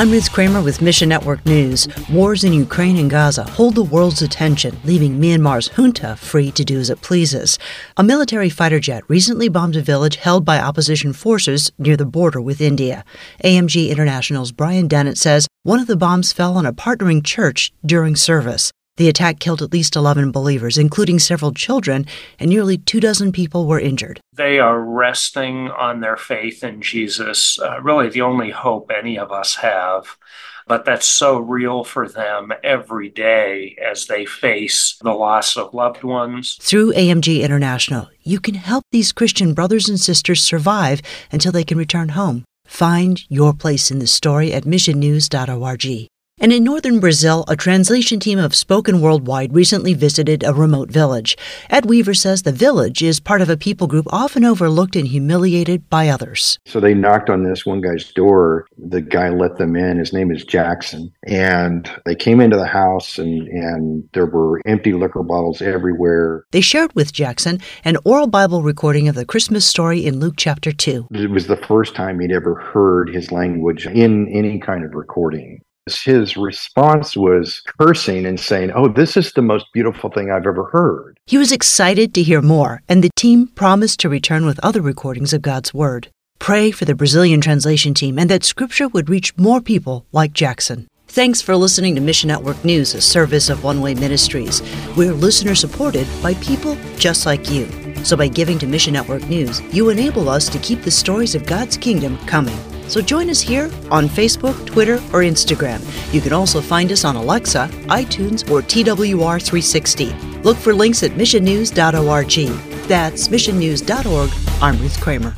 I'm Ruth Kramer with Mission Network News. Wars in Ukraine and Gaza hold the world's attention, leaving Myanmar's junta free to do as it pleases. A military fighter jet recently bombed a village held by opposition forces near the border with India. AMG International's Brian Dennett says one of the bombs fell on a partnering church during service. The attack killed at least 11 believers, including several children, and nearly two dozen people were injured. They are resting on their faith in Jesus, uh, really the only hope any of us have. But that's so real for them every day as they face the loss of loved ones. Through AMG International, you can help these Christian brothers and sisters survive until they can return home. Find your place in the story at missionnews.org. And in northern Brazil, a translation team of Spoken Worldwide recently visited a remote village. Ed Weaver says the village is part of a people group often overlooked and humiliated by others. So they knocked on this one guy's door. The guy let them in. His name is Jackson. And they came into the house, and, and there were empty liquor bottles everywhere. They shared with Jackson an oral Bible recording of the Christmas story in Luke chapter 2. It was the first time he'd ever heard his language in any kind of recording his response was cursing and saying, Oh, this is the most beautiful thing I've ever heard. He was excited to hear more, and the team promised to return with other recordings of God's Word. Pray for the Brazilian translation team and that Scripture would reach more people like Jackson. Thanks for listening to Mission Network News, a service of One Way Ministries. We're listener supported by people just like you. So by giving to Mission Network News, you enable us to keep the stories of God's kingdom coming. So join us here on Facebook, Twitter, or Instagram. You can also find us on Alexa, iTunes, or TWR360. Look for links at missionnews.org. That's missionnews.org. I'm Ruth Kramer.